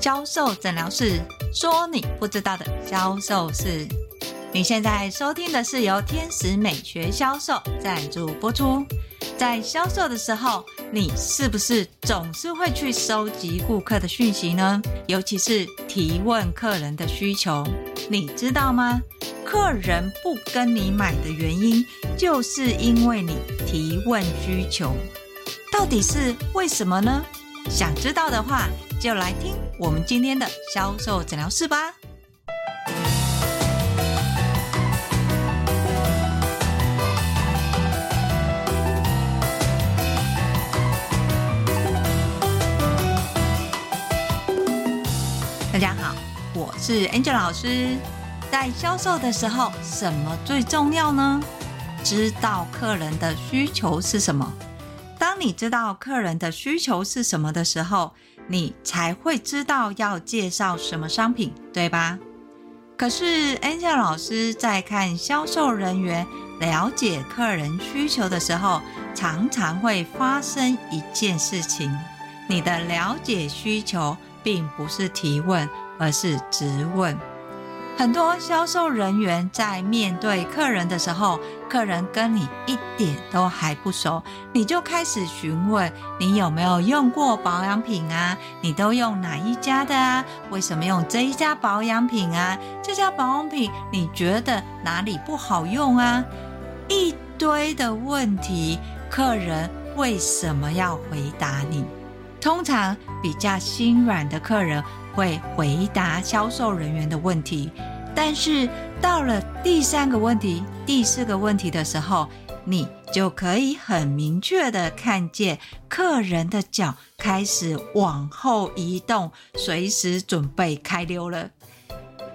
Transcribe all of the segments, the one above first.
销售诊疗室，说你不知道的销售事。你现在收听的是由天使美学销售赞助播出。在销售的时候，你是不是总是会去收集顾客的讯息呢？尤其是提问客人的需求，你知道吗？客人不跟你买的原因，就是因为你提问需求。到底是为什么呢？想知道的话，就来听我们今天的销售诊疗室吧。大家好，我是 Angel 老师。在销售的时候，什么最重要呢？知道客人的需求是什么。当你知道客人的需求是什么的时候，你才会知道要介绍什么商品，对吧？可是，Angel 老师在看销售人员了解客人需求的时候，常常会发生一件事情：你的了解需求并不是提问，而是质问。很多销售人员在面对客人的时候，客人跟你一点都还不熟，你就开始询问你有没有用过保养品啊？你都用哪一家的啊？为什么用这一家保养品啊？这家保养品你觉得哪里不好用啊？一堆的问题，客人为什么要回答你？通常比较心软的客人会回答销售人员的问题。但是到了第三个问题、第四个问题的时候，你就可以很明确的看见客人的脚开始往后移动，随时准备开溜了。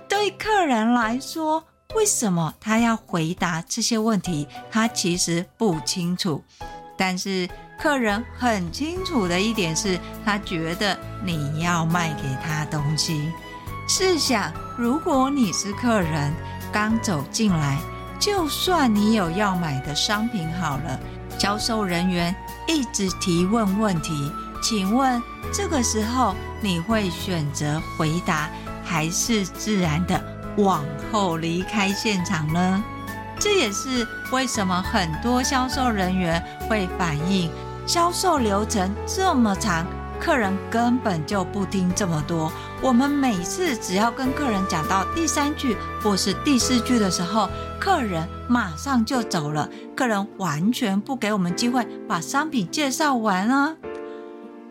对客人来说，为什么他要回答这些问题？他其实不清楚。但是客人很清楚的一点是，他觉得你要卖给他东西。试想，如果你是客人，刚走进来，就算你有要买的商品好了，销售人员一直提问问题，请问这个时候你会选择回答，还是自然的往后离开现场呢？这也是为什么很多销售人员会反映销售流程这么长。客人根本就不听这么多。我们每次只要跟客人讲到第三句或是第四句的时候，客人马上就走了。客人完全不给我们机会把商品介绍完啊！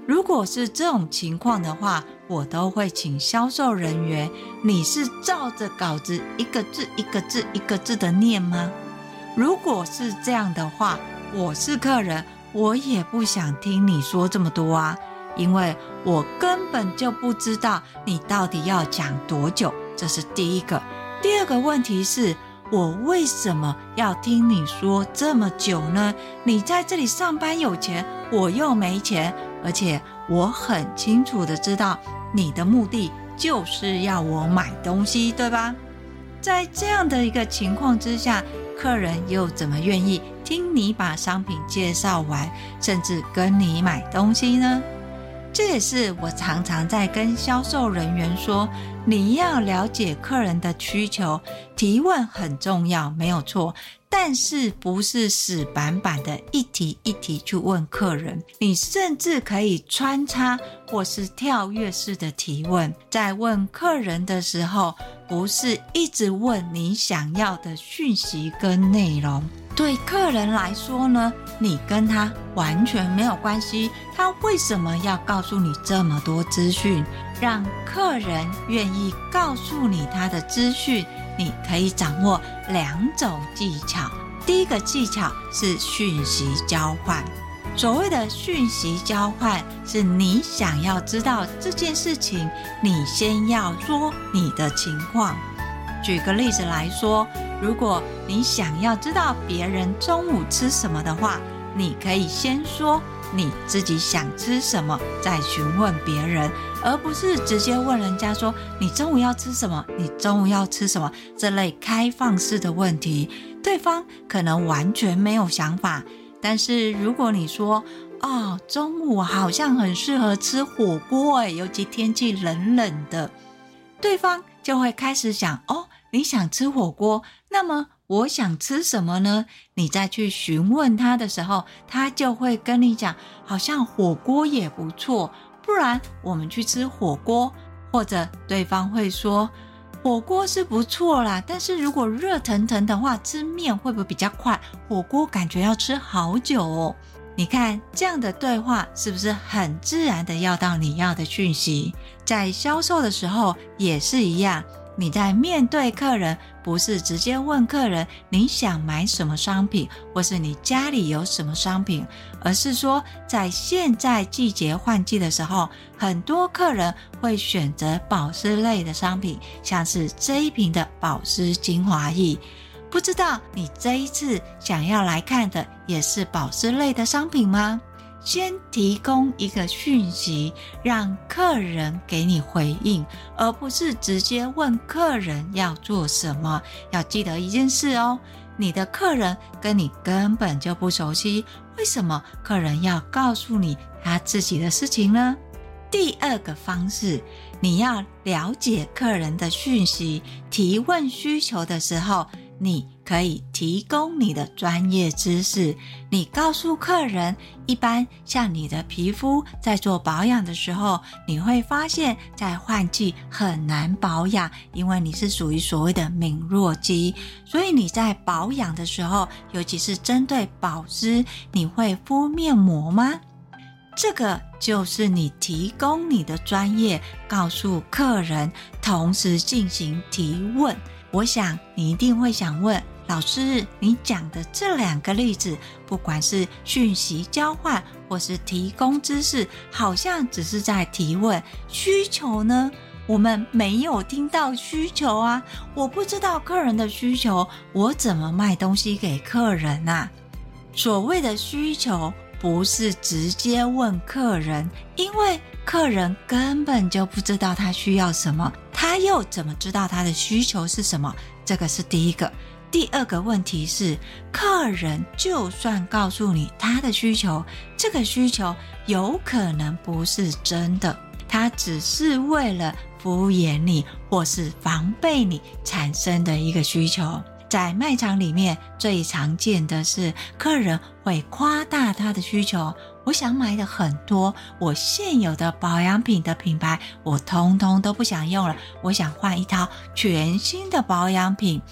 如果是这种情况的话，我都会请销售人员：你是照着稿子一个字一个字一个字的念吗？如果是这样的话，我是客人，我也不想听你说这么多啊。因为我根本就不知道你到底要讲多久，这是第一个。第二个问题是，我为什么要听你说这么久呢？你在这里上班有钱，我又没钱，而且我很清楚的知道你的目的就是要我买东西，对吧？在这样的一个情况之下，客人又怎么愿意听你把商品介绍完，甚至跟你买东西呢？这也是我常常在跟销售人员说，你要了解客人的需求，提问很重要，没有错。但是不是死板板的一题一题去问客人，你甚至可以穿插或是跳跃式的提问。在问客人的时候，不是一直问你想要的讯息跟内容。对客人来说呢，你跟他完全没有关系，他为什么要告诉你这么多资讯？让客人愿意告诉你他的资讯，你可以掌握两种技巧。第一个技巧是讯息交换。所谓的讯息交换，是你想要知道这件事情，你先要说你的情况。举个例子来说。如果你想要知道别人中午吃什么的话，你可以先说你自己想吃什么，再询问别人，而不是直接问人家说你中午要吃什么，你中午要吃什么这类开放式的问题，对方可能完全没有想法。但是如果你说，哦，中午好像很适合吃火锅哎，尤其天气冷冷的，对方就会开始想哦，你想吃火锅，那么我想吃什么呢？你再去询问他的时候，他就会跟你讲，好像火锅也不错，不然我们去吃火锅，或者对方会说。火锅是不错啦，但是如果热腾腾的话，吃面会不会比较快？火锅感觉要吃好久哦。你看这样的对话是不是很自然的要到你要的讯息？在销售的时候也是一样。你在面对客人，不是直接问客人你想买什么商品，或是你家里有什么商品，而是说在现在季节换季的时候，很多客人会选择保湿类的商品，像是这一瓶的保湿精华液。不知道你这一次想要来看的也是保湿类的商品吗？先提供一个讯息，让客人给你回应，而不是直接问客人要做什么。要记得一件事哦，你的客人跟你根本就不熟悉，为什么客人要告诉你他自己的事情呢？第二个方式，你要了解客人的讯息，提问需求的时候。你可以提供你的专业知识，你告诉客人，一般像你的皮肤在做保养的时候，你会发现在换季很难保养，因为你是属于所谓的敏弱肌，所以你在保养的时候，尤其是针对保湿，你会敷面膜吗？这个就是你提供你的专业，告诉客人，同时进行提问。我想你一定会想问老师，你讲的这两个例子，不管是讯息交换或是提供知识，好像只是在提问。需求呢？我们没有听到需求啊！我不知道客人的需求，我怎么卖东西给客人啊？所谓的需求，不是直接问客人，因为客人根本就不知道他需要什么。他又怎么知道他的需求是什么？这个是第一个。第二个问题是，客人就算告诉你他的需求，这个需求有可能不是真的，他只是为了敷衍你或是防备你产生的一个需求。在卖场里面最常见的是，客人会夸大他的需求。我想买的很多，我现有的保养品的品牌，我通通都不想用了。我想换一套全新的保养品。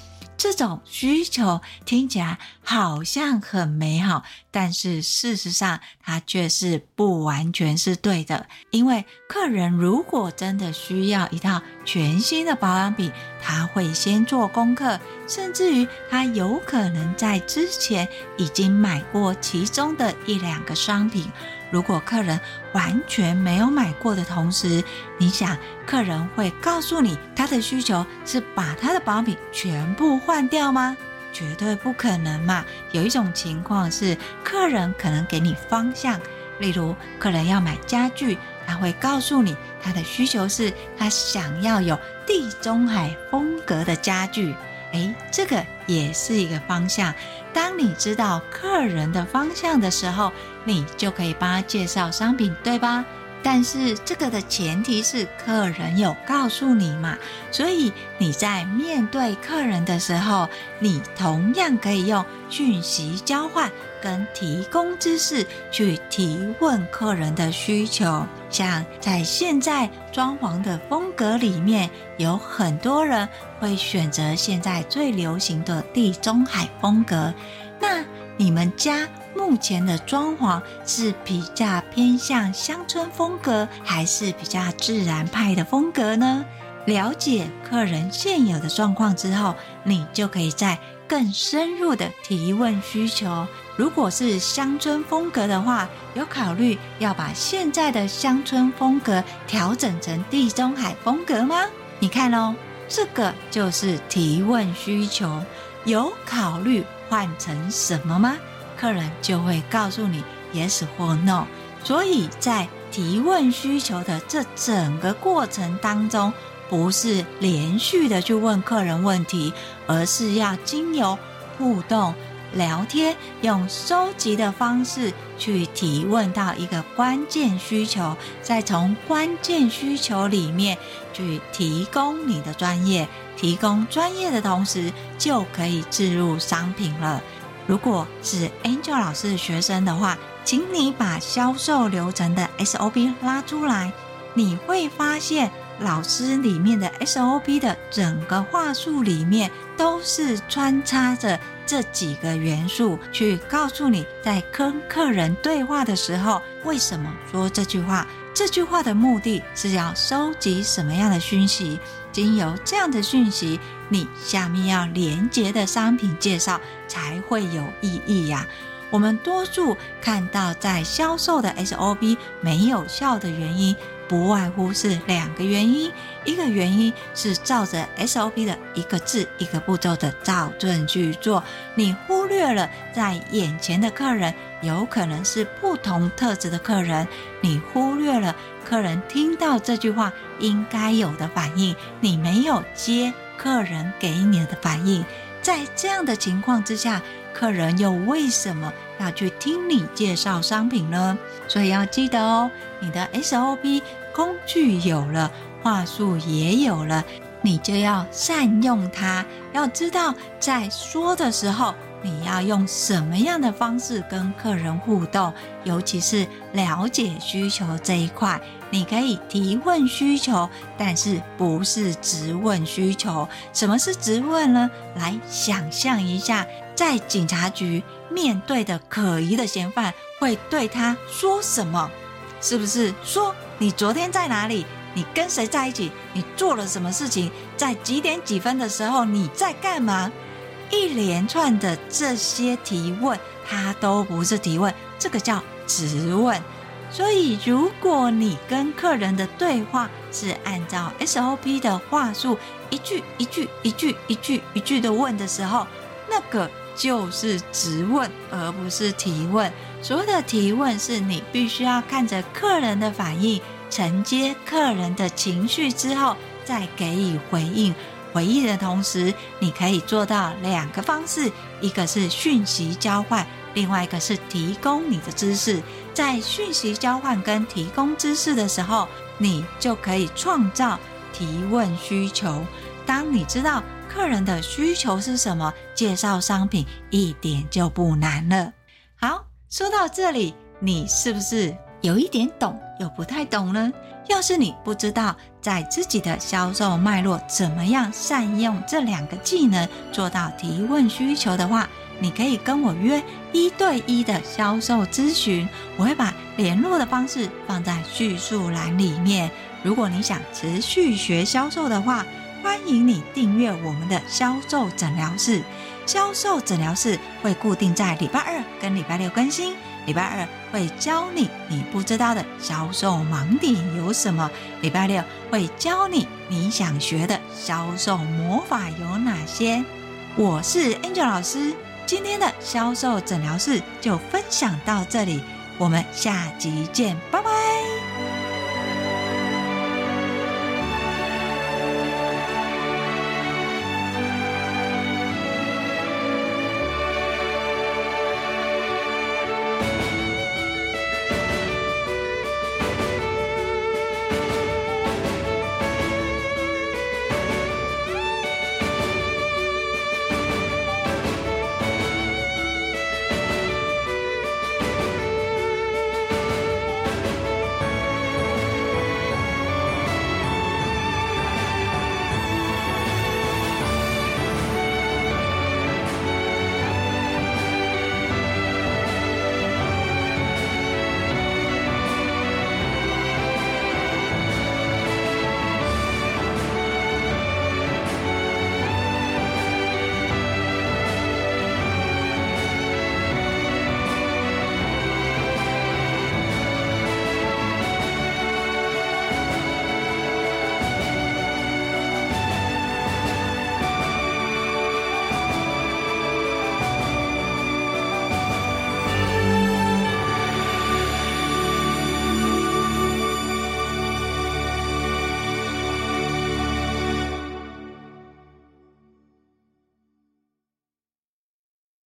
这种需求听起来好像很美好，但是事实上它却是不完全是对的。因为客人如果真的需要一套全新的保养品，他会先做功课，甚至于他有可能在之前已经买过其中的一两个商品。如果客人完全没有买过的同时，你想客人会告诉你他的需求是把他的保养品全部换掉吗？绝对不可能嘛！有一种情况是，客人可能给你方向，例如客人要买家具，他会告诉你他的需求是他想要有地中海风格的家具。哎，这个也是一个方向。当你知道客人的方向的时候，你就可以帮他介绍商品，对吧？但是这个的前提是客人有告诉你嘛，所以你在面对客人的时候，你同样可以用讯息交换跟提供知识去提问客人的需求。像在现在装潢的风格里面，有很多人会选择现在最流行的地中海风格，那你们家？目前的装潢是比较偏向乡村风格，还是比较自然派的风格呢？了解客人现有的状况之后，你就可以在更深入的提问需求。如果是乡村风格的话，有考虑要把现在的乡村风格调整成地中海风格吗？你看哦，这个就是提问需求，有考虑换成什么吗？客人就会告诉你 yes 或 no，所以在提问需求的这整个过程当中，不是连续的去问客人问题，而是要经由互动，聊天，用收集的方式去提问到一个关键需求，再从关键需求里面去提供你的专业，提供专业的同时，就可以置入商品了。如果是 Angel 老师的学生的话，请你把销售流程的 SOP 拉出来，你会发现老师里面的 SOP 的整个话术里面都是穿插着。这几个元素去告诉你，在跟客人对话的时候，为什么说这句话？这句话的目的是要收集什么样的讯息？经由这样的讯息，你下面要连接的商品介绍才会有意义呀。我们多数看到在销售的 S O B 没有效的原因。不外乎是两个原因，一个原因是照着 SOP 的一个字一个步骤的照准去做，你忽略了在眼前的客人有可能是不同特质的客人，你忽略了客人听到这句话应该有的反应，你没有接客人给你的反应，在这样的情况之下，客人又为什么要去听你介绍商品呢？所以要记得哦，你的 SOP。工具有了，话术也有了，你就要善用它。要知道，在说的时候，你要用什么样的方式跟客人互动，尤其是了解需求这一块。你可以提问需求，但是不是质问需求。什么是质问呢？来想象一下，在警察局面对的可疑的嫌犯，会对他说什么？是不是说？你昨天在哪里？你跟谁在一起？你做了什么事情？在几点几分的时候你在干嘛？一连串的这些提问，它都不是提问，这个叫质问。所以，如果你跟客人的对话是按照 SOP 的话术，一句一句、一句一句、一句的问的时候，那个就是质问，而不是提问。所谓的提问，是你必须要看着客人的反应。承接客人的情绪之后，再给予回应。回应的同时，你可以做到两个方式：一个是讯息交换，另外一个是提供你的知识。在讯息交换跟提供知识的时候，你就可以创造提问需求。当你知道客人的需求是什么，介绍商品一点就不难了。好，说到这里，你是不是有一点懂？又不太懂呢。要是你不知道在自己的销售脉络怎么样善用这两个技能做到提问需求的话，你可以跟我约一对一的销售咨询。我会把联络的方式放在叙述栏里面。如果你想持续学销售的话，欢迎你订阅我们的销售诊疗室。销售诊疗室会固定在礼拜二跟礼拜六更新。礼拜二会教你你不知道的销售盲点有什么，礼拜六会教你你想学的销售魔法有哪些。我是 Angel 老师，今天的销售诊疗室就分享到这里，我们下集见，拜拜。